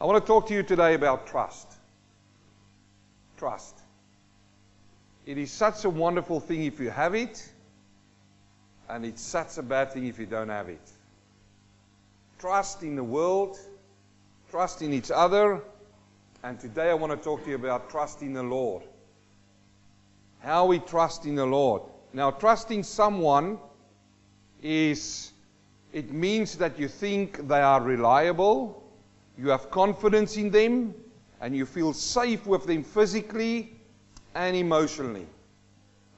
I want to talk to you today about trust. Trust. It is such a wonderful thing if you have it, and it's such a bad thing if you don't have it. Trust in the world, trust in each other, and today I want to talk to you about trust in the Lord. How we trust in the Lord. Now, trusting someone is, it means that you think they are reliable, you have confidence in them, and you feel safe with them physically and emotionally.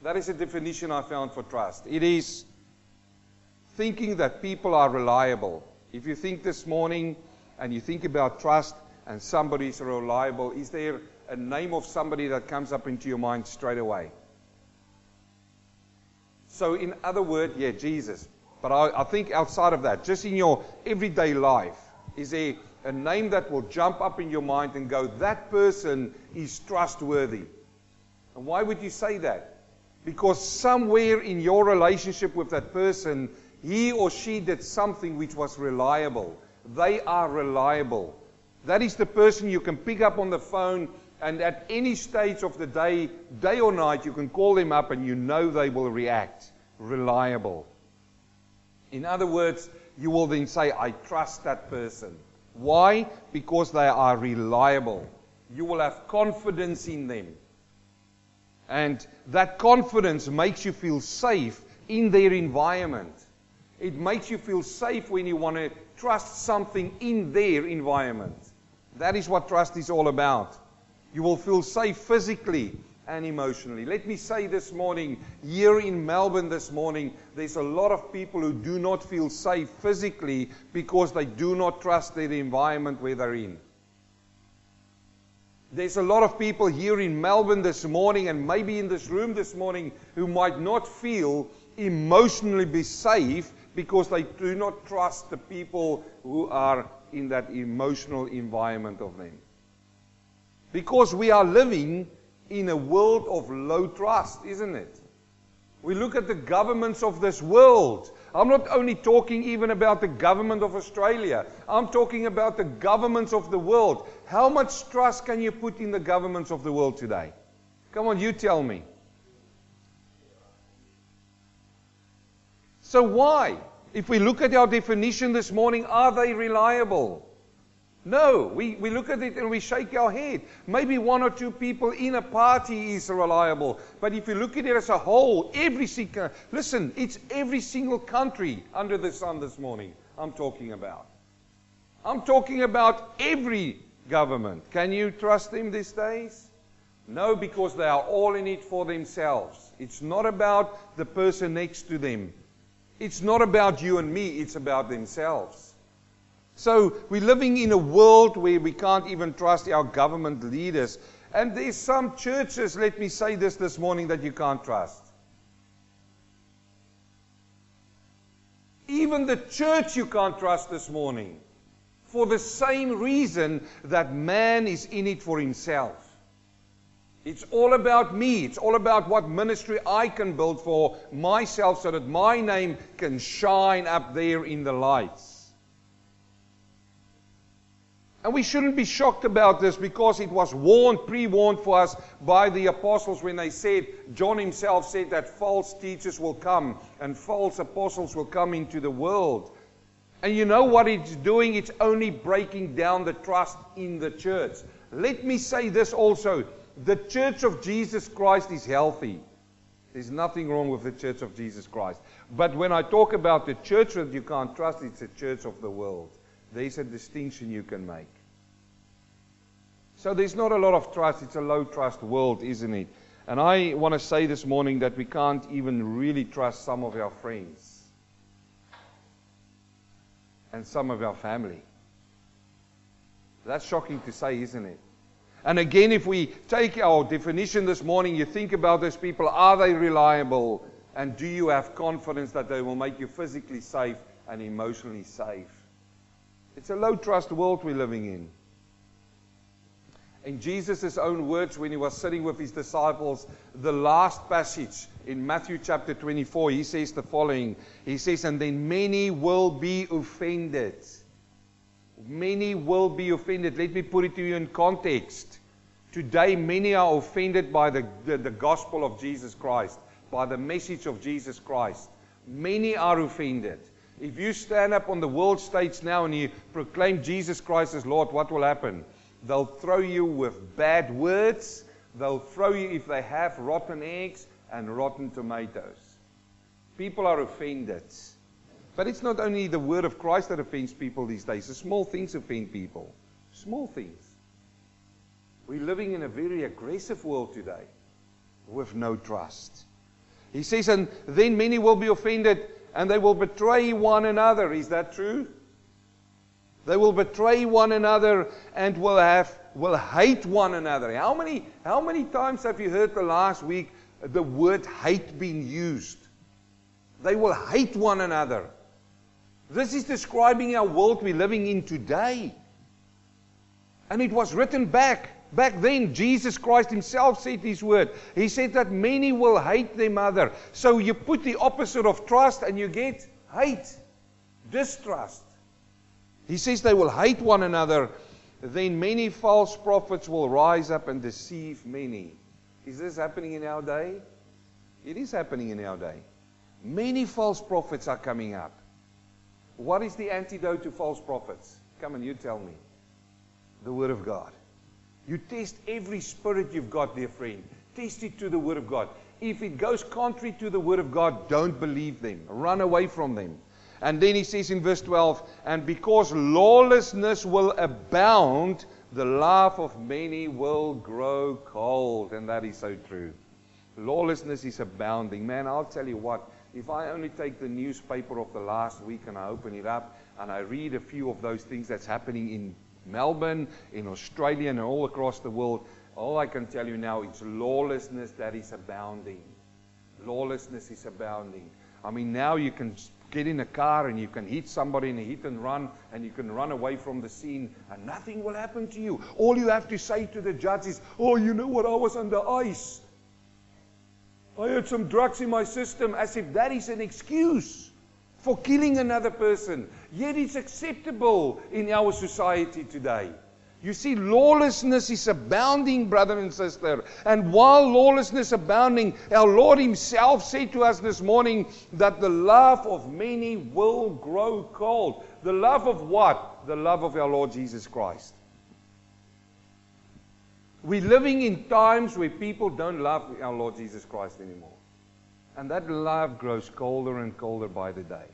That is a definition I found for trust. It is thinking that people are reliable. If you think this morning and you think about trust and somebody is reliable, is there a name of somebody that comes up into your mind straight away? So, in other words, yeah, Jesus. But I, I think outside of that, just in your everyday life, is there a name that will jump up in your mind and go, that person is trustworthy? And why would you say that? Because somewhere in your relationship with that person, he or she did something which was reliable. They are reliable. That is the person you can pick up on the phone, and at any stage of the day, day or night, you can call them up and you know they will react. Reliable. In other words, you will then say, I trust that person. Why? Because they are reliable. You will have confidence in them. And that confidence makes you feel safe in their environment. It makes you feel safe when you want to trust something in their environment. That is what trust is all about. You will feel safe physically and emotionally. Let me say this morning, here in Melbourne this morning, there's a lot of people who do not feel safe physically because they do not trust their environment where they're in. There's a lot of people here in Melbourne this morning and maybe in this room this morning who might not feel emotionally be safe because they do not trust the people who are in that emotional environment of them. Because we are living in a world of low trust, isn't it? We look at the governments of this world. I'm not only talking even about the government of Australia, I'm talking about the governments of the world. How much trust can you put in the governments of the world today? Come on, you tell me. So, why? If we look at our definition this morning, are they reliable? No, we, we look at it and we shake our head. Maybe one or two people in a party is reliable. But if you look at it as a whole, every single, uh, listen, it's every single country under the sun this morning I'm talking about. I'm talking about every government. Can you trust them these days? No, because they are all in it for themselves. It's not about the person next to them. It's not about you and me, it's about themselves. So we're living in a world where we can't even trust our government leaders. And there's some churches, let me say this this morning, that you can't trust. Even the church you can't trust this morning. For the same reason that man is in it for himself. It's all about me. It's all about what ministry I can build for myself so that my name can shine up there in the lights. And we shouldn't be shocked about this because it was warned, pre warned for us by the apostles when they said, John himself said that false teachers will come and false apostles will come into the world. And you know what it's doing? It's only breaking down the trust in the church. Let me say this also the church of Jesus Christ is healthy. There's nothing wrong with the church of Jesus Christ. But when I talk about the church that you can't trust, it's the church of the world. There's a distinction you can make. So there's not a lot of trust. It's a low trust world, isn't it? And I want to say this morning that we can't even really trust some of our friends and some of our family. That's shocking to say, isn't it? And again, if we take our definition this morning, you think about those people are they reliable? And do you have confidence that they will make you physically safe and emotionally safe? It's a low trust world we're living in. In Jesus' own words, when he was sitting with his disciples, the last passage in Matthew chapter 24, he says the following He says, And then many will be offended. Many will be offended. Let me put it to you in context. Today, many are offended by the, the, the, gospel of Jesus Christ, by the message of Jesus Christ. Many are offended. If you stand up on the world stage now and you proclaim Jesus Christ as Lord, what will happen? They'll throw you with bad words. They'll throw you, if they have, rotten eggs and rotten tomatoes. People are offended. But it's not only the word of Christ that offends people these days. The small things offend people. Small things. We're living in a very aggressive world today with no trust. He says, and then many will be offended and they will betray one another. Is that true? They will betray one another and will have will hate one another. How many how many times have you heard the last week the word hate being used? They will hate one another. This is describing our world we're living in today. And it was written back. Back then, Jesus Christ Himself said His word. He said that many will hate their mother. So you put the opposite of trust and you get hate, distrust. He says they will hate one another. Then many false prophets will rise up and deceive many. Is this happening in our day? It is happening in our day. Many false prophets are coming up. What is the antidote to false prophets? Come on, you tell me. The Word of God. You test every spirit you've got, dear friend. Test it to the Word of God. If it goes contrary to the Word of God, don't believe them. Run away from them. And then he says in verse 12, and because lawlessness will abound, the love of many will grow cold. And that is so true. Lawlessness is abounding. Man, I'll tell you what, if I only take the newspaper of the last week and I open it up and I read a few of those things that's happening in Melbourne, in Australia, and all across the world, all I can tell you now is lawlessness that is abounding. Lawlessness is abounding. I mean, now you can get in a car and you can hit somebody in a hit and run and you can run away from the scene and nothing will happen to you. All you have to say to the judge is, Oh, you know what? I was under ice. I had some drugs in my system, as if that is an excuse for killing another person. Yet it's acceptable in our society today. You see, lawlessness is abounding, brother and sister. And while lawlessness abounding, our Lord Himself said to us this morning that the love of many will grow cold. The love of what? The love of our Lord Jesus Christ. We're living in times where people don't love our Lord Jesus Christ anymore. And that love grows colder and colder by the day.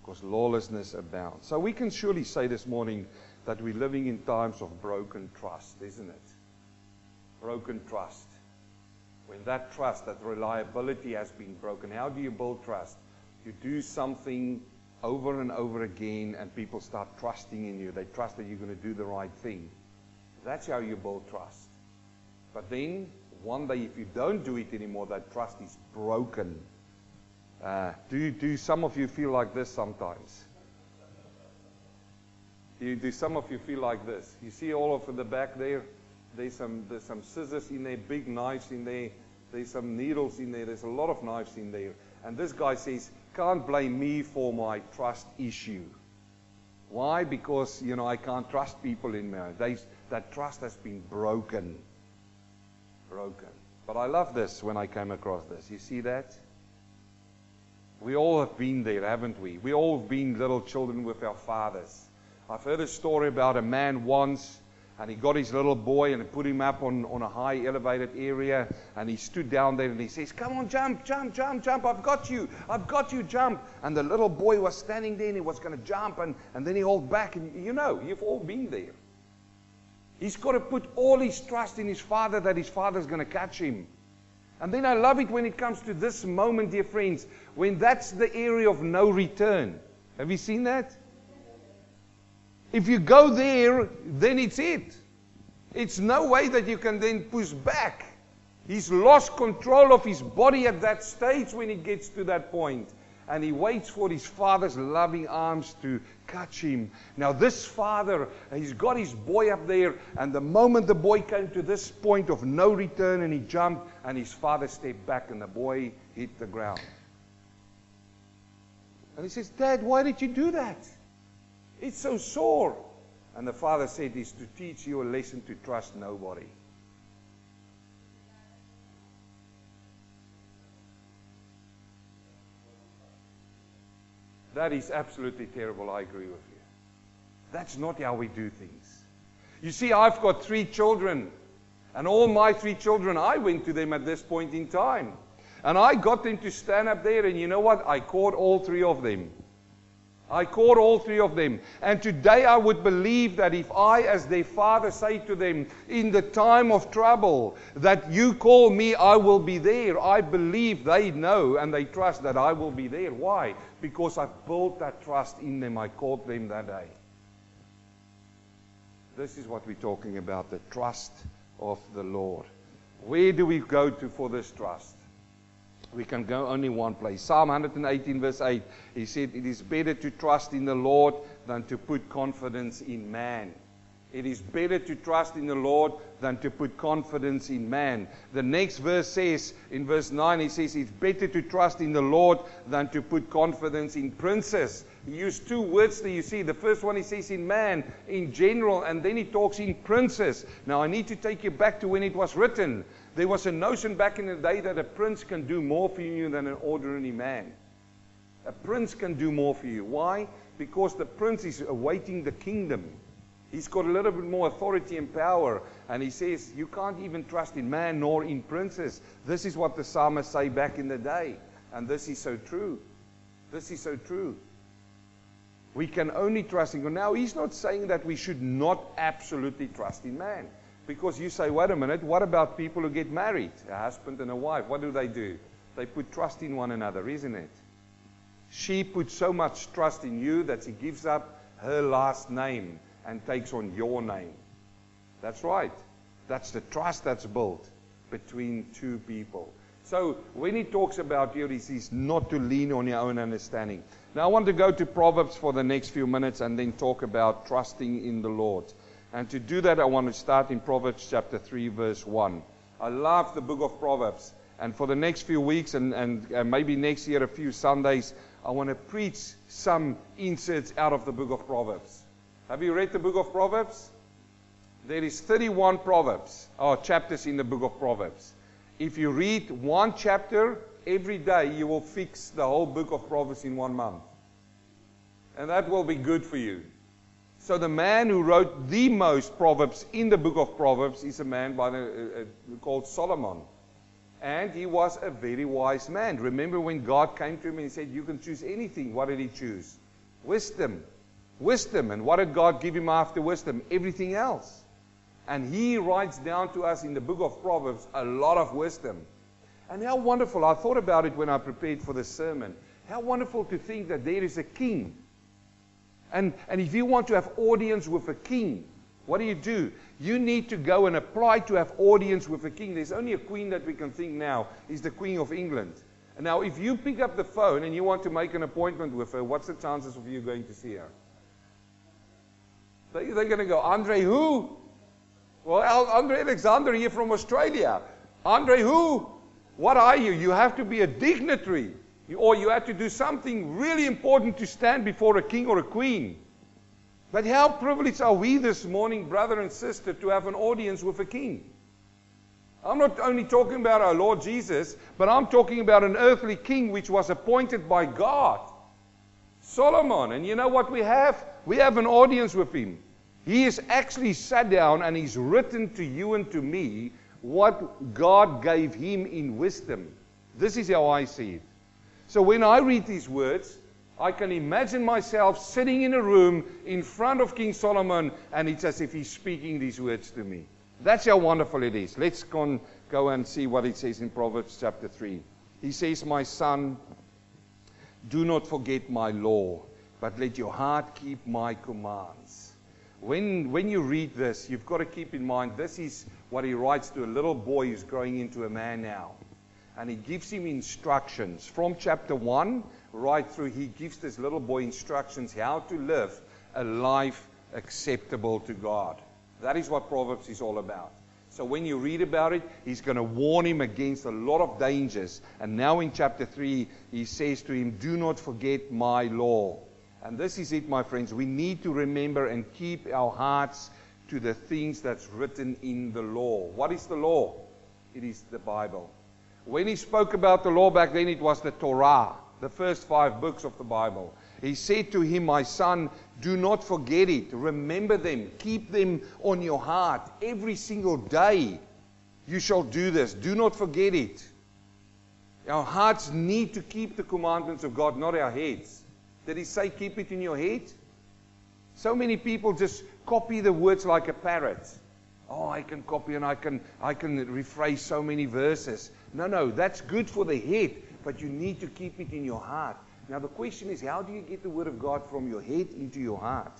Because lawlessness abounds. So we can surely say this morning that we're living in times of broken trust, isn't it? Broken trust. When that trust, that reliability has been broken, how do you build trust? You do something over and over again, and people start trusting in you. They trust that you're going to do the right thing. That's how you build trust. But then, one day, if you don't do it anymore, that trust is broken. Uh, do, do some of you feel like this sometimes? Do, do some of you feel like this? You see all over the back there? There's some, there's some scissors in there, big knives in there. There's some needles in there. There's a lot of knives in there. And this guy says, can't blame me for my trust issue. Why? Because, you know, I can't trust people in marriage. They, that trust has been broken. Broken. But I love this when I came across this. You see that? We all have been there, haven't we? We all have been little children with our fathers. I've heard a story about a man once, and he got his little boy and put him up on, on a high elevated area, and he stood down there and he says, Come on, jump, jump, jump, jump, I've got you, I've got you, jump. And the little boy was standing there and he was going to jump, and, and then he held back, and you know, you've all been there. He's got to put all his trust in his father that his father's going to catch him. And then I love it when it comes to this moment, dear friends, when that's the area of no return. Have you seen that? If you go there, then it's it. It's no way that you can then push back. He's lost control of his body at that stage when he gets to that point and he waits for his father's loving arms to catch him. Now, this father, he's got his boy up there, and the moment the boy came to this point of no return and he jumped, and his father stepped back, and the boy hit the ground. And he says, Dad, why did you do that? It's so sore. And the father said, It's to teach you a lesson to trust nobody. That is absolutely terrible. I agree with you. That's not how we do things. You see, I've got three children. And all my three children, I went to them at this point in time. And I got them to stand up there, and you know what? I caught all three of them. I caught all three of them. And today I would believe that if I, as their father, say to them, in the time of trouble, that you call me, I will be there. I believe they know and they trust that I will be there. Why? Because I built that trust in them. I caught them that day. This is what we're talking about the trust of the Lord. Where do we go to for this trust? We can go only one place. Psalm 118, verse 8, he said, It is better to trust in the Lord than to put confidence in man. It is better to trust in the Lord than to put confidence in man. The next verse says, in verse 9, he says, It's better to trust in the Lord than to put confidence in princes. He used two words there, you see. The first one he says in man, in general, and then he talks in princes. Now, I need to take you back to when it was written. There was a notion back in the day that a prince can do more for you than an ordinary man. A prince can do more for you. Why? Because the prince is awaiting the kingdom. He's got a little bit more authority and power. And he says, You can't even trust in man nor in princes. This is what the psalmists say back in the day. And this is so true. This is so true. We can only trust in God. Now, he's not saying that we should not absolutely trust in man. Because you say, wait a minute, what about people who get married? A husband and a wife. What do they do? They put trust in one another, isn't it? She puts so much trust in you that she gives up her last name and takes on your name. That's right. That's the trust that's built between two people. So when he talks about here, he says not to lean on your own understanding. Now I want to go to Proverbs for the next few minutes and then talk about trusting in the Lord. And to do that, I want to start in Proverbs chapter 3, verse 1. I love the book of Proverbs. And for the next few weeks and, and, and maybe next year, a few Sundays, I want to preach some inserts out of the book of Proverbs. Have you read the book of Proverbs? There is 31 Proverbs, or chapters in the book of Proverbs. If you read one chapter every day, you will fix the whole book of Proverbs in one month. And that will be good for you. So the man who wrote the most proverbs in the book of Proverbs is a man by the, uh, uh, called Solomon. And he was a very wise man. Remember when God came to him and he said, You can choose anything. What did he choose? Wisdom. Wisdom. And what did God give him after wisdom? Everything else. And he writes down to us in the book of Proverbs a lot of wisdom. And how wonderful. I thought about it when I prepared for the sermon. How wonderful to think that there is a king and, and if you want to have audience with a king, what do you do? You need to go and apply to have audience with a king. There's only a queen that we can think now is the Queen of England. And now, if you pick up the phone and you want to make an appointment with her, what's the chances of you going to see her? They, they're going to go, Andre who? Well, Andre Alexander here from Australia. Andre who? What are you? You have to be a dignitary or you had to do something really important to stand before a king or a queen. But how privileged are we this morning, brother and sister, to have an audience with a king? I'm not only talking about our Lord Jesus, but I'm talking about an earthly king which was appointed by God. Solomon. And you know what we have? We have an audience with him. He is actually sat down and he's written to you and to me what God gave him in wisdom. This is how I see it. So when I read these words, I can imagine myself sitting in a room in front of King Solomon, and it's as if he's speaking these words to me. That's how wonderful it is. Let's go, go and see what it says in Proverbs chapter 3. He says, My son, do not forget my law, but let your heart keep my commands. When, when you read this, you've got to keep in mind this is what he writes to a little boy who's growing into a man now and he gives him instructions from chapter 1 right through. He gives this little boy instructions how to live a life acceptable to God. That is what Proverbs is all about. So when you read about it, he's going to warn him against a lot of dangers. And now in chapter 3, he says to him, Do not forget my law. And this is it, my friends. We need to remember and keep our hearts to the things that's written in the law. What is the law? It is the Bible. When he spoke about the law back then, it was the Torah, the first five books of the Bible. He said to him, My son, do not forget it. Remember them. Keep them on your heart every single day. You shall do this. Do not forget it. Our hearts need to keep the commandments of God, not our heads. Did he say keep it in your head? So many people just copy the words like a parrot. Oh, I can copy and I can I can rephrase so many verses. No, no, that's good for the head, but you need to keep it in your heart. Now the question is, how do you get the word of God from your head into your heart?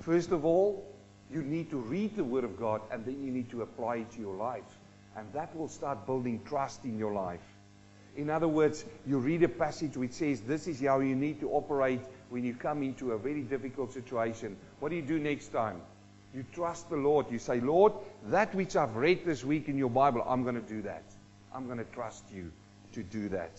First of all, you need to read the word of God and then you need to apply it to your life. And that will start building trust in your life. In other words, you read a passage which says this is how you need to operate when you come into a very difficult situation. What do you do next time? You trust the Lord. You say, Lord, that which I've read this week in your Bible, I'm going to do that. I'm going to trust you to do that.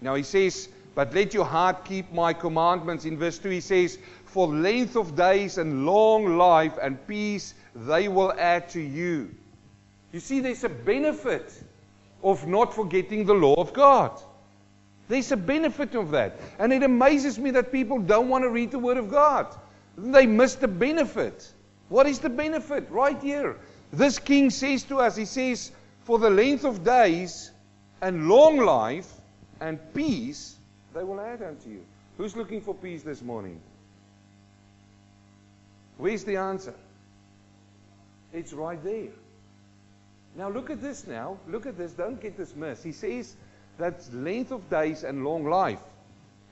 Now he says, But let your heart keep my commandments. In verse 2, he says, For length of days and long life and peace they will add to you. You see, there's a benefit of not forgetting the law of God. There's a benefit of that. And it amazes me that people don't want to read the Word of God. They miss the benefit. What is the benefit? Right here. This king says to us, he says, For the length of days and long life and peace, they will add unto you. Who's looking for peace this morning? Where's the answer? It's right there. Now look at this now. Look at this. Don't get this dismissed. He says that's length of days and long life.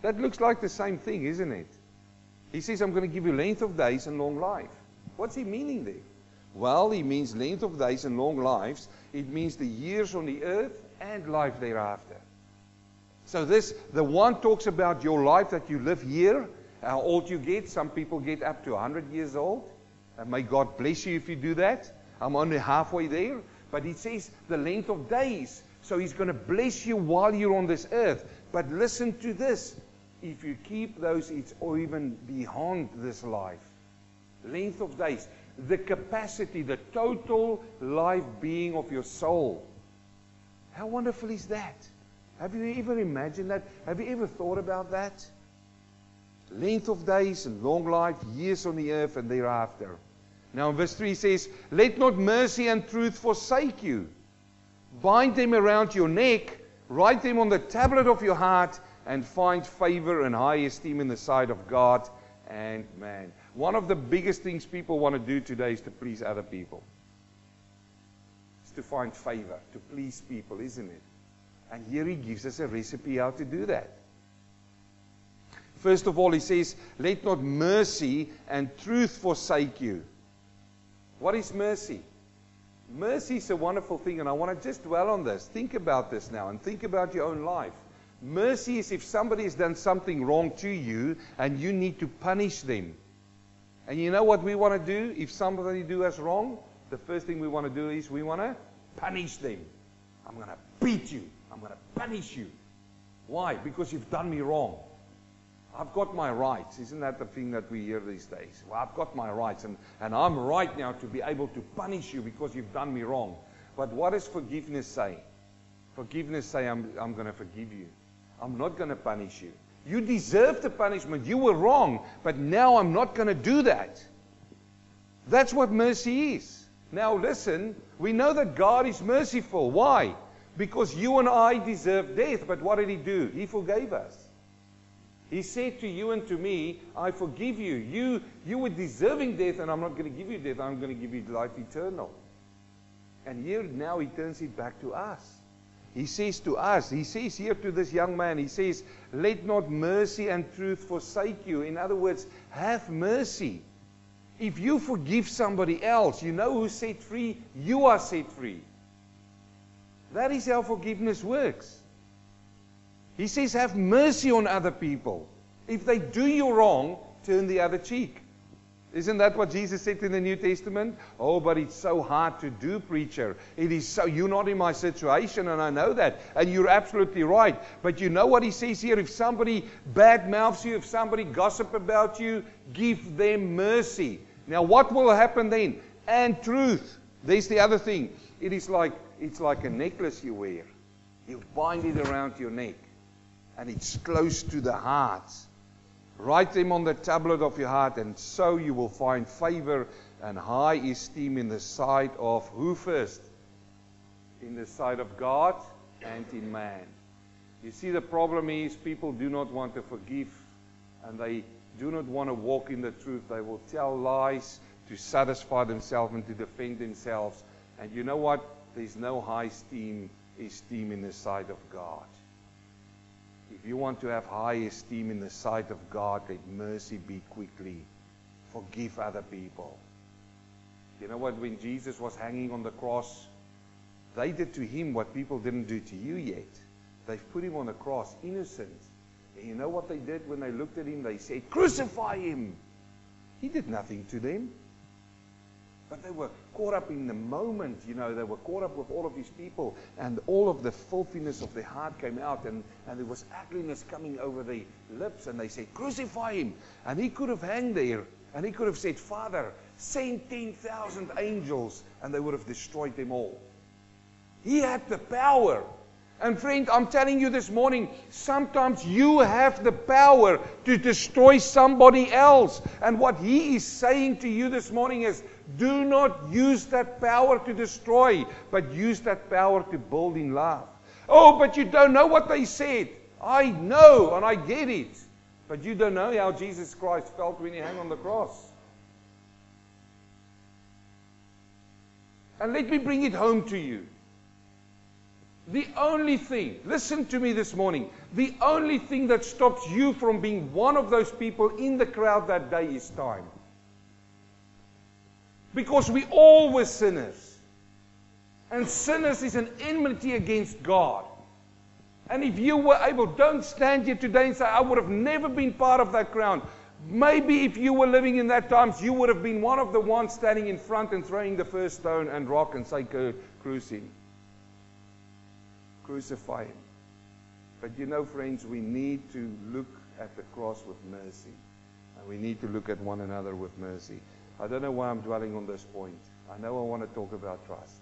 That looks like the same thing, isn't it? He says, I'm going to give you length of days and long life. What's he meaning there? Well, he means length of days and long lives. It means the years on the earth and life thereafter. So this, the one talks about your life that you live here, how old you get. Some people get up to 100 years old. And may God bless you if you do that. I'm only halfway there. But he says the length of days. So he's going to bless you while you're on this earth. But listen to this. If you keep those, it's even beyond this life. Length of days. The capacity, the total life being of your soul. How wonderful is that? Have you ever imagined that? Have you ever thought about that? Length of days and long life, years on the earth and thereafter. Now, verse 3 says, Let not mercy and truth forsake you. Bind them around your neck, write them on the tablet of your heart, and find favor and high esteem in the sight of God and man. One of the biggest things people want to do today is to please other people. It's to find favor, to please people, isn't it? And here he gives us a recipe how to do that. First of all, he says, Let not mercy and truth forsake you. What is mercy? Mercy is a wonderful thing, and I want to just dwell on this. Think about this now and think about your own life. Mercy is if somebody has done something wrong to you and you need to punish them. And you know what we want to do if somebody do us wrong? The first thing we want to do is we want to punish them. I'm going to beat you. I'm going to punish you. Why? Because you've done me wrong. I've got my rights. Isn't that the thing that we hear these days? Well, I've got my rights, and, and I'm right now to be able to punish you because you've done me wrong. But what does forgiveness say? Forgiveness say, I'm, I'm going to forgive you. I'm not going to punish you. You deserve the punishment. You were wrong, but now I'm not going to do that. That's what mercy is. Now, listen, we know that God is merciful. Why? Because you and I deserve death, but what did He do? He forgave us. He said to you and to me, I forgive you. You, you were deserving death, and I'm not going to give you death. I'm going to give you life eternal. And here now he turns it back to us. He says to us, he says here to this young man, he says, Let not mercy and truth forsake you. In other words, have mercy. If you forgive somebody else, you know who's set free? You are set free. That is how forgiveness works. He says, have mercy on other people. If they do you wrong, turn the other cheek. Isn't that what Jesus said in the New Testament? Oh, but it's so hard to do, preacher. It is so, you're not in my situation, and I know that. And you're absolutely right. But you know what he says here? If somebody bad mouths you, if somebody gossip about you, give them mercy. Now, what will happen then? And truth. There's the other thing. It is like, it's like a necklace you wear. You bind it around your neck, and it's close to the heart. Write them on the tablet of your heart, and so you will find favor and high esteem in the sight of who first? In the sight of God and in man. You see, the problem is people do not want to forgive, and they do not want to walk in the truth. They will tell lies to satisfy themselves and to defend themselves. And you know what? There's no high esteem, esteem in the sight of God. If you want to have high esteem in the sight of God, let mercy be quickly. Forgive other people. You know what? When Jesus was hanging on the cross, they did to him what people didn't do to you yet. They've put him on the cross, innocent. And you know what they did when they looked at him? They said, Crucify him. He did nothing to them. But they were caught up in the moment, you know, they were caught up with all of these people, and all of the filthiness of their heart came out, and, and there was ugliness coming over their lips, and they said, Crucify him. And he could have hanged there, and he could have said, Father, send 10,000 angels, and they would have destroyed them all. He had the power. And friend, I'm telling you this morning, sometimes you have the power to destroy somebody else. And what he is saying to you this morning is, do not use that power to destroy, but use that power to build in love. Oh, but you don't know what they said. I know and I get it. But you don't know how Jesus Christ felt when he hung on the cross. And let me bring it home to you. The only thing, listen to me this morning, the only thing that stops you from being one of those people in the crowd that day is time. Because we all were sinners. And sinners is an enmity against God. And if you were able, don't stand here today and say, I would have never been part of that crowd. Maybe if you were living in that times, you would have been one of the ones standing in front and throwing the first stone and rock and say, him. Crucify him. But you know, friends, we need to look at the cross with mercy. And we need to look at one another with mercy. I don't know why I'm dwelling on this point. I know I want to talk about trust.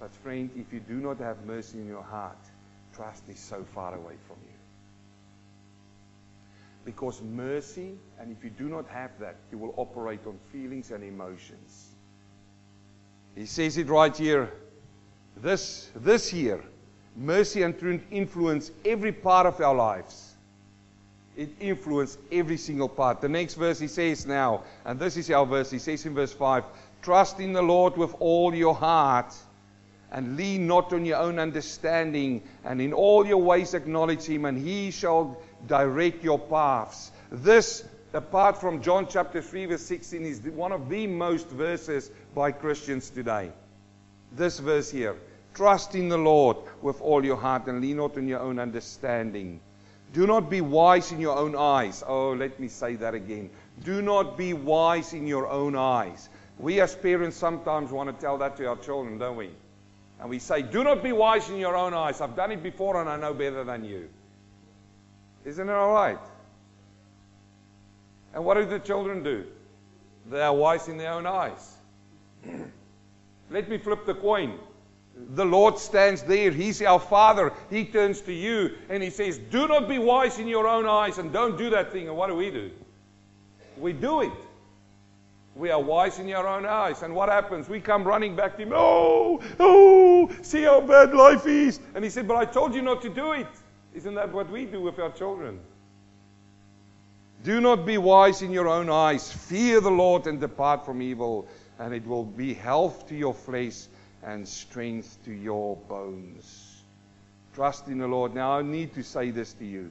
But, friend, if you do not have mercy in your heart, trust is so far away from you. Because mercy, and if you do not have that, you will operate on feelings and emotions. He says it right here. This, this year, mercy and truth influence every part of our lives it influenced every single part. The next verse he says now, and this is our verse, he says in verse 5 Trust in the Lord with all your heart and lean not on your own understanding, and in all your ways acknowledge him, and he shall direct your paths. This, apart from John chapter 3, verse 16, is one of the most verses by Christians today. This verse here. Trust in the Lord with all your heart and lean not on your own understanding. Do not be wise in your own eyes. Oh, let me say that again. Do not be wise in your own eyes. We as parents sometimes want to tell that to our children, don't we? And we say, Do not be wise in your own eyes. I've done it before and I know better than you. Isn't it all right? And what do the children do? They are wise in their own eyes. Let me flip the coin. The Lord stands there. He's our Father. He turns to you and He says, Do not be wise in your own eyes and don't do that thing. And what do we do? We do it. We are wise in our own eyes. And what happens? We come running back to Him. Oh, oh, see how bad life is. And He said, But I told you not to do it. Isn't that what we do with our children? Do not be wise in your own eyes. Fear the Lord and depart from evil, and it will be health to your flesh and strength to your bones. Trust in the Lord. Now, I need to say this to you.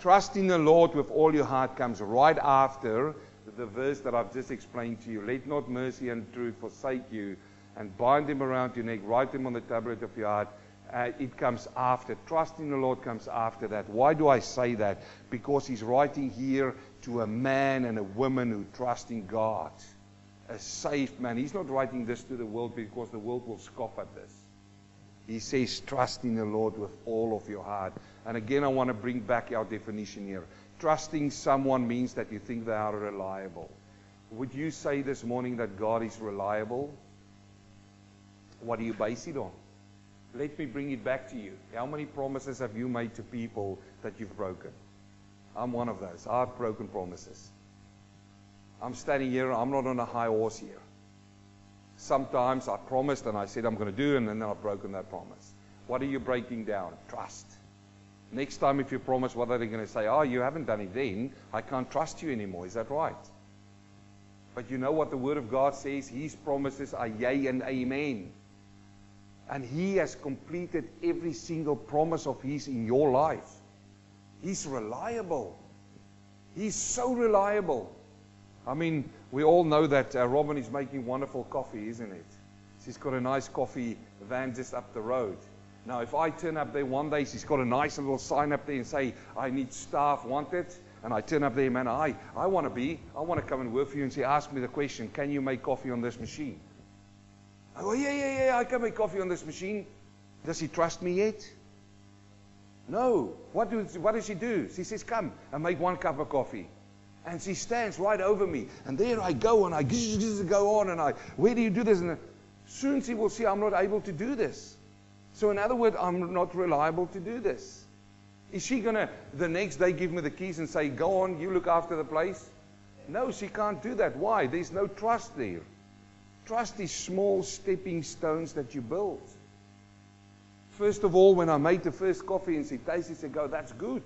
Trust in the Lord with all your heart comes right after the verse that I've just explained to you. Let not mercy and truth forsake you, and bind them around your neck, write them on the tablet of your heart. Uh, it comes after. Trust in the Lord comes after that. Why do I say that? Because he's writing here to a man and a woman who trust in God. A saved man. He's not writing this to the world because the world will scoff at this. He says, trust in the Lord with all of your heart. And again, I want to bring back our definition here. Trusting someone means that you think they are reliable. Would you say this morning that God is reliable? What do you base it on? Let me bring it back to you. How many promises have you made to people that you've broken? I'm one of those. I've broken promises. I'm standing here, I'm not on a high horse here. Sometimes I promised and I said I'm going to do, and then I've broken that promise. What are you breaking down? Trust. Next time, if you promise, what are they going to say? Oh, you haven't done it then. I can't trust you anymore. Is that right? But you know what the Word of God says? His promises are yea and amen. And He has completed every single promise of His in your life. He's reliable. He's so reliable. I mean, we all know that uh, Robin is making wonderful coffee, isn't it? She's got a nice coffee van just up the road. Now, if I turn up there one day, she's got a nice little sign up there and say, I need staff wanted. And I turn up there, man, I, I want to be, I want to come and work for you. And she asks me the question, can you make coffee on this machine? I go, yeah, yeah, yeah, I can make coffee on this machine. Does he trust me yet? No. What, do, what does she do? She says, come and make one cup of coffee. And she stands right over me. And there I go and I go on and I, where do you do this? And soon she will see I'm not able to do this. So in other words, I'm not reliable to do this. Is she going to the next day give me the keys and say, go on, you look after the place? No, she can't do that. Why? There's no trust there. Trust is small stepping stones that you build. First of all, when I made the first coffee and she tasted, she said, go, that's good.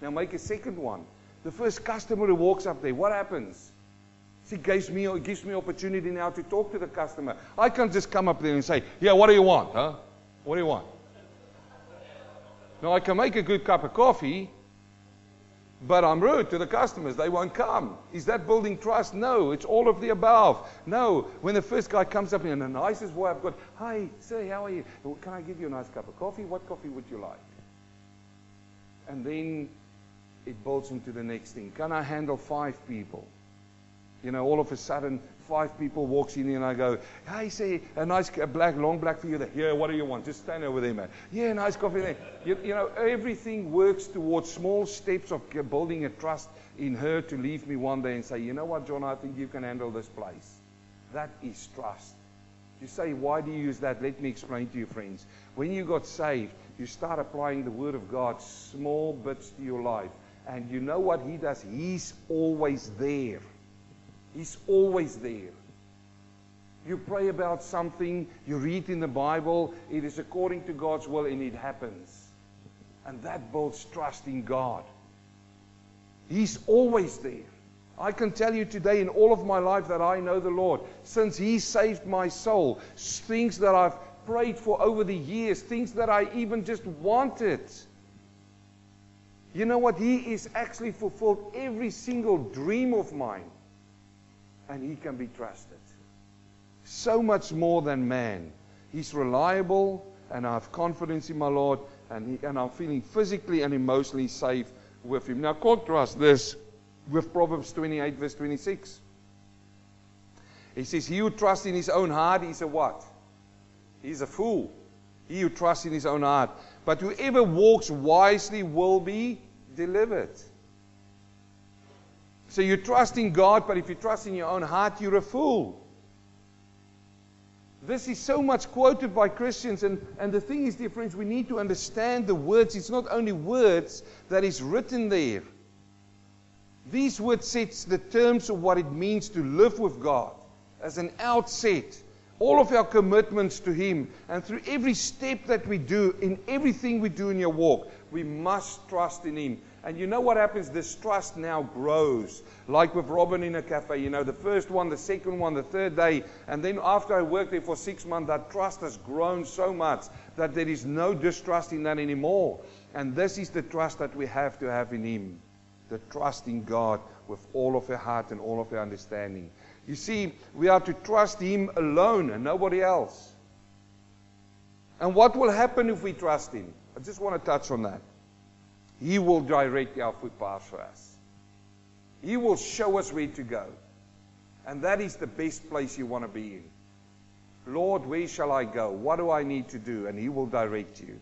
Now make a second one. The first customer who walks up there, what happens? She gives me, gives me opportunity now to talk to the customer. I can't just come up there and say, yeah, what do you want, huh? What do you want? Now, I can make a good cup of coffee, but I'm rude to the customers. They won't come. Is that building trust? No, it's all of the above. No, when the first guy comes up and the nicest boy I've got, hi, sir, how are you? Can I give you a nice cup of coffee? What coffee would you like? And then it builds into the next thing. Can I handle five people? You know, all of a sudden, five people walks in and I go, hey, say, a nice black, long black for you there. Yeah, what do you want? Just stand over there, man. Yeah, nice coffee there. You, you know, everything works towards small steps of building a trust in her to leave me one day and say, you know what, John, I think you can handle this place. That is trust. You say, why do you use that? Let me explain to you, friends. When you got saved, you start applying the Word of God, small bits to your life. And you know what He does? He's always there. He's always there. You pray about something, you read in the Bible, it is according to God's will, and it happens. And that builds trust in God. He's always there. I can tell you today, in all of my life, that I know the Lord. Since He saved my soul, things that I've prayed for over the years, things that I even just wanted you know what? He is actually fulfilled every single dream of mine. And he can be trusted. So much more than man. He's reliable, and I have confidence in my Lord, and, he, and I'm feeling physically and emotionally safe with him. Now, contrast this with Proverbs 28, verse 26. He says, He who trusts in his own heart is a what? He's a fool. He who trusts in his own heart. But whoever walks wisely will be delivered. So you trust in God, but if you trust in your own heart, you're a fool. This is so much quoted by Christians, and, and the thing is, dear friends, we need to understand the words. It's not only words that is written there. These words sets the terms of what it means to live with God as an outset all of our commitments to Him and through every step that we do, in everything we do in your walk, we must trust in Him. And you know what happens? This trust now grows. Like with Robin in a cafe, you know, the first one, the second one, the third day. And then after I worked there for six months, that trust has grown so much that there is no distrust in that anymore. And this is the trust that we have to have in Him the trust in God with all of our heart and all of our understanding. You see, we are to trust Him alone and nobody else. And what will happen if we trust Him? I just want to touch on that. He will direct our footpaths for us. He will show us where to go. And that is the best place you want to be in. Lord, where shall I go? What do I need to do? And He will direct you.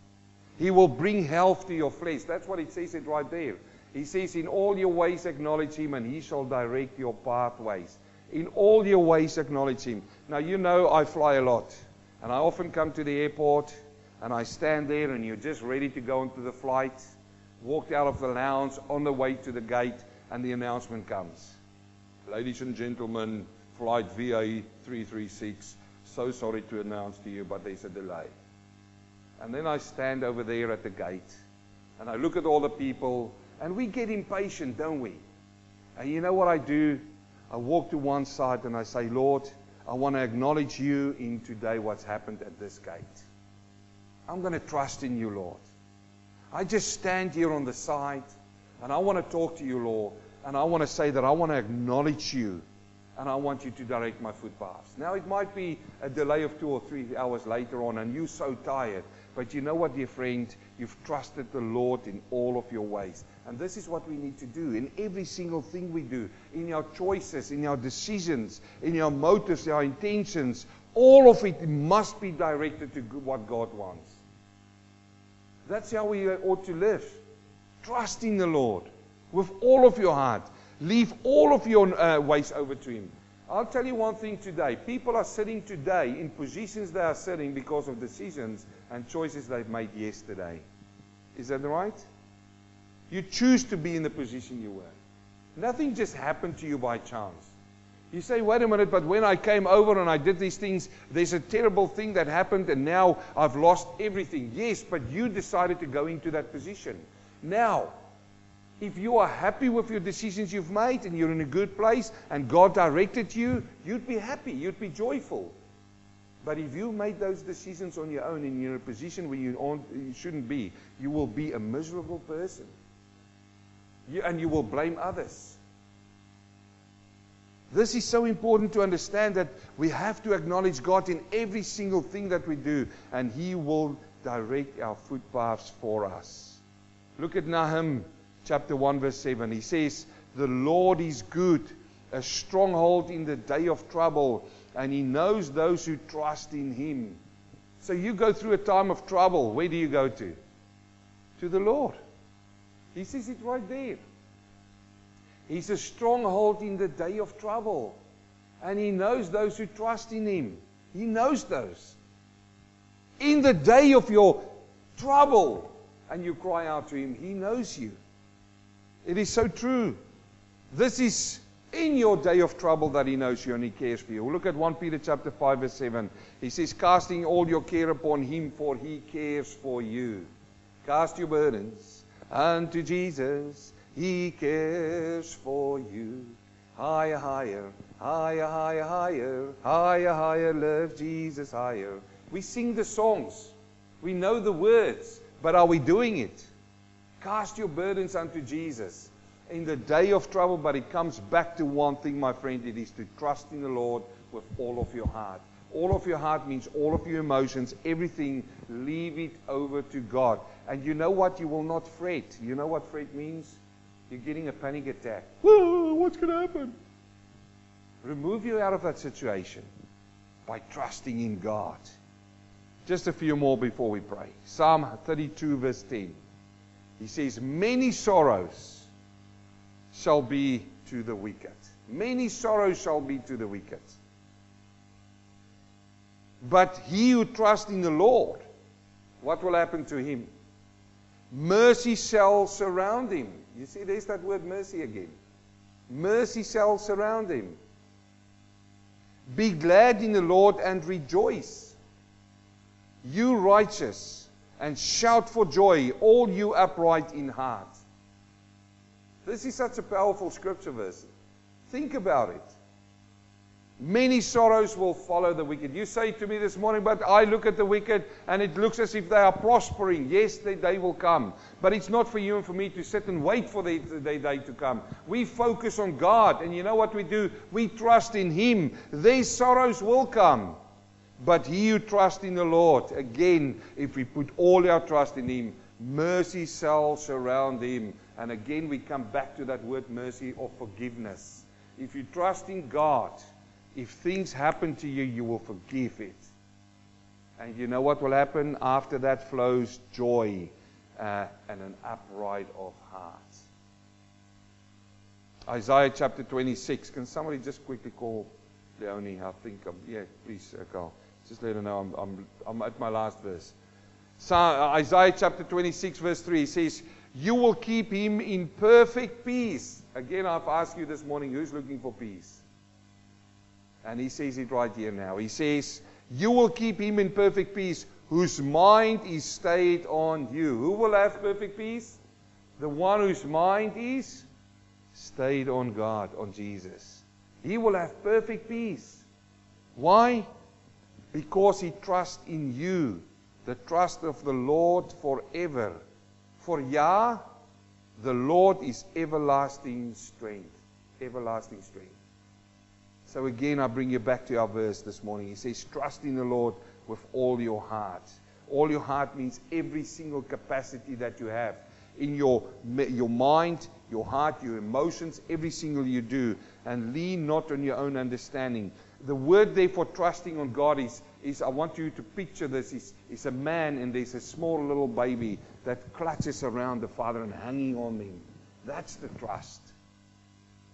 He will bring health to your flesh. That's what it says it right there. He says, In all your ways acknowledge Him, and He shall direct your pathways. In all your ways acknowledge Him. Now, you know I fly a lot. And I often come to the airport, and I stand there, and you're just ready to go into the flight. Walked out of the lounge on the way to the gate, and the announcement comes. Ladies and gentlemen, flight VA 336 so sorry to announce to you, but there's a delay. And then I stand over there at the gate and I look at all the people and we get impatient, don't we? And you know what I do? I walk to one side and I say, Lord, I want to acknowledge you in today what's happened at this gate. I'm going to trust in you, Lord. I just stand here on the side and I want to talk to you, Lord. And I want to say that I want to acknowledge you and I want you to direct my footpaths. Now, it might be a delay of two or three hours later on, and you're so tired. But you know what, dear friend? You've trusted the Lord in all of your ways. And this is what we need to do in every single thing we do, in our choices, in our decisions, in our motives, our intentions. All of it must be directed to what God wants. That's how we ought to live. Trust in the Lord with all of your heart. Leave all of your uh, ways over to Him. I'll tell you one thing today. People are sitting today in positions they are sitting because of decisions and choices they've made yesterday. Is that right? You choose to be in the position you were. Nothing just happened to you by chance. You say, wait a minute, but when I came over and I did these things, there's a terrible thing that happened and now I've lost everything. Yes, but you decided to go into that position. Now, if you are happy with your decisions you've made and you're in a good place and God directed you, you'd be happy, you'd be joyful. But if you made those decisions on your own and you're in a position where you, you shouldn't be, you will be a miserable person. You, and you will blame others. This is so important to understand that we have to acknowledge God in every single thing that we do, and He will direct our footpaths for us. Look at Nahum chapter 1, verse 7. He says, The Lord is good, a stronghold in the day of trouble, and He knows those who trust in Him. So you go through a time of trouble. Where do you go to? To the Lord. He says it right there. He's a stronghold in the day of trouble. And He knows those who trust in Him. He knows those. In the day of your trouble, and you cry out to Him, He knows you. It is so true. This is in your day of trouble that he knows you and he cares for you. Look at 1 Peter chapter 5 verse 7. He says, casting all your care upon him for he cares for you. Cast your burdens unto Jesus. He cares for you. Higher, higher, higher, higher, higher, higher, higher, love Jesus higher. We sing the songs. We know the words, but are we doing it? Cast your burdens unto Jesus in the day of trouble, but it comes back to one thing, my friend. It is to trust in the Lord with all of your heart. All of your heart means all of your emotions, everything, leave it over to God. And you know what? You will not fret. You know what fret means? You're getting a panic attack. Whoa, what's going to happen? Remove you out of that situation by trusting in God. Just a few more before we pray. Psalm 32, verse 10. He says, Many sorrows shall be to the wicked. Many sorrows shall be to the wicked. But he who trusts in the Lord, what will happen to him? Mercy shall surround him. You see, there's that word mercy again. Mercy shall surround him. Be glad in the Lord and rejoice. You righteous and shout for joy, all you upright in heart. This is such a powerful scripture verse. Think about it. Many sorrows will follow the wicked. You say to me this morning, but I look at the wicked and it looks as if they are prospering. Yes, they, they will come. But it's not for you and for me to sit and wait for their day, day to come. We focus on God. And you know what we do? We trust in Him. These sorrows will come. But he who trusts in the Lord, again, if we put all our trust in him, mercy shall surround him And again, we come back to that word mercy or forgiveness. If you trust in God, if things happen to you, you will forgive it. And you know what will happen? After that flows joy uh, and an upright of heart. Isaiah chapter 26. Can somebody just quickly call Leonie? I think, I'm, yeah, please, uh. Just let her know I'm, I'm, I'm at my last verse. So, uh, Isaiah chapter 26, verse 3 says, You will keep him in perfect peace. Again, I've asked you this morning, who's looking for peace? And he says it right here now. He says, You will keep him in perfect peace, whose mind is stayed on you. Who will have perfect peace? The one whose mind is stayed on God, on Jesus. He will have perfect peace. Why? Because he trusts in you, the trust of the Lord forever. For Yah, the Lord is everlasting strength. Everlasting strength. So again, I bring you back to our verse this morning. He says, Trust in the Lord with all your heart. All your heart means every single capacity that you have in your, your mind, your heart, your emotions, every single you do, and lean not on your own understanding. The word there for trusting on God is, is I want you to picture this, is, is a man and there's a small little baby that clutches around the father and hanging on him. That's the trust.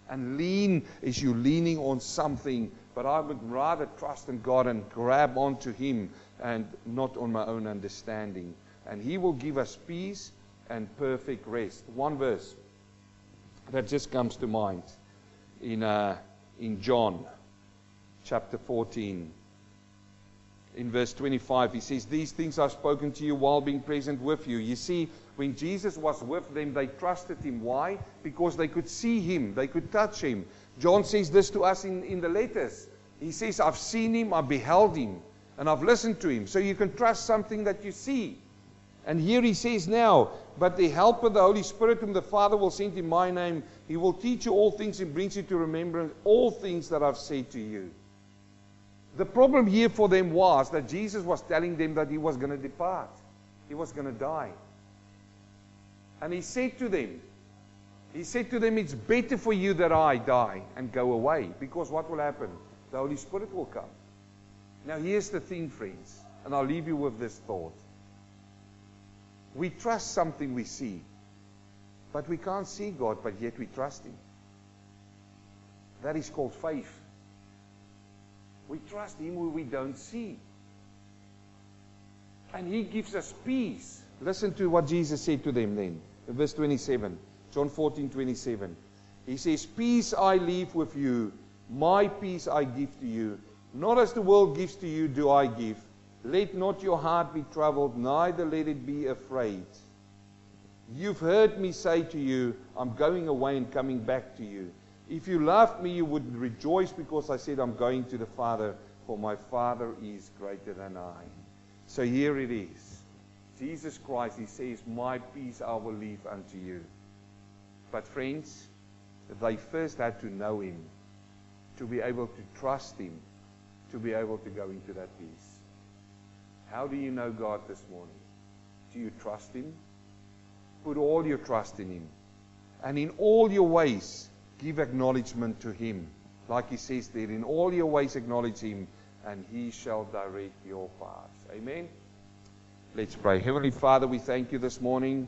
And lean is you leaning on something, but I would rather trust in God and grab onto Him and not on my own understanding. And He will give us peace and perfect rest. One verse that just comes to mind in, uh, in John chapter 14. In verse 25, he says, These things I've spoken to you while being present with you. You see, when Jesus was with them, they trusted him. Why? Because they could see him, they could touch him. John says this to us in, in the letters. He says, I've seen him, I've beheld him, and I've listened to him. So you can trust something that you see. And here he says now, but the helper, the Holy Spirit, whom the Father will send in my name, he will teach you all things and brings you to remembrance all things that I've said to you. The problem here for them was that Jesus was telling them that he was going to depart. He was going to die. And he said to them, he said to them, it's better for you that I die and go away. Because what will happen? The Holy Spirit will come. Now here's the thing, friends. And I'll leave you with this thought. We trust something we see. But we can't see God, but yet we trust Him. That is called faith. We trust Him who we don't see. And He gives us peace. Listen to what Jesus said to them then. Verse 27. John 14, 27. He says, Peace I leave with you, my peace I give to you. Not as the world gives to you, do I give. Let not your heart be troubled, neither let it be afraid. You've heard me say to you, I'm going away and coming back to you. If you loved me, you would rejoice because I said, I'm going to the Father, for my Father is greater than I. So here it is. Jesus Christ, He says, My peace I will leave unto you. But friends, they first had to know Him, to be able to trust Him, to be able to go into that peace. How do you know God this morning? Do you trust Him? Put all your trust in Him. And in all your ways, give acknowledgement to Him. Like He says there, in all your ways, acknowledge Him, and He shall direct your paths. Amen. Let's pray. Heavenly Father, we thank you this morning.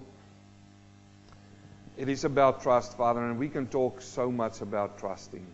It is about trust, Father, and we can talk so much about trusting.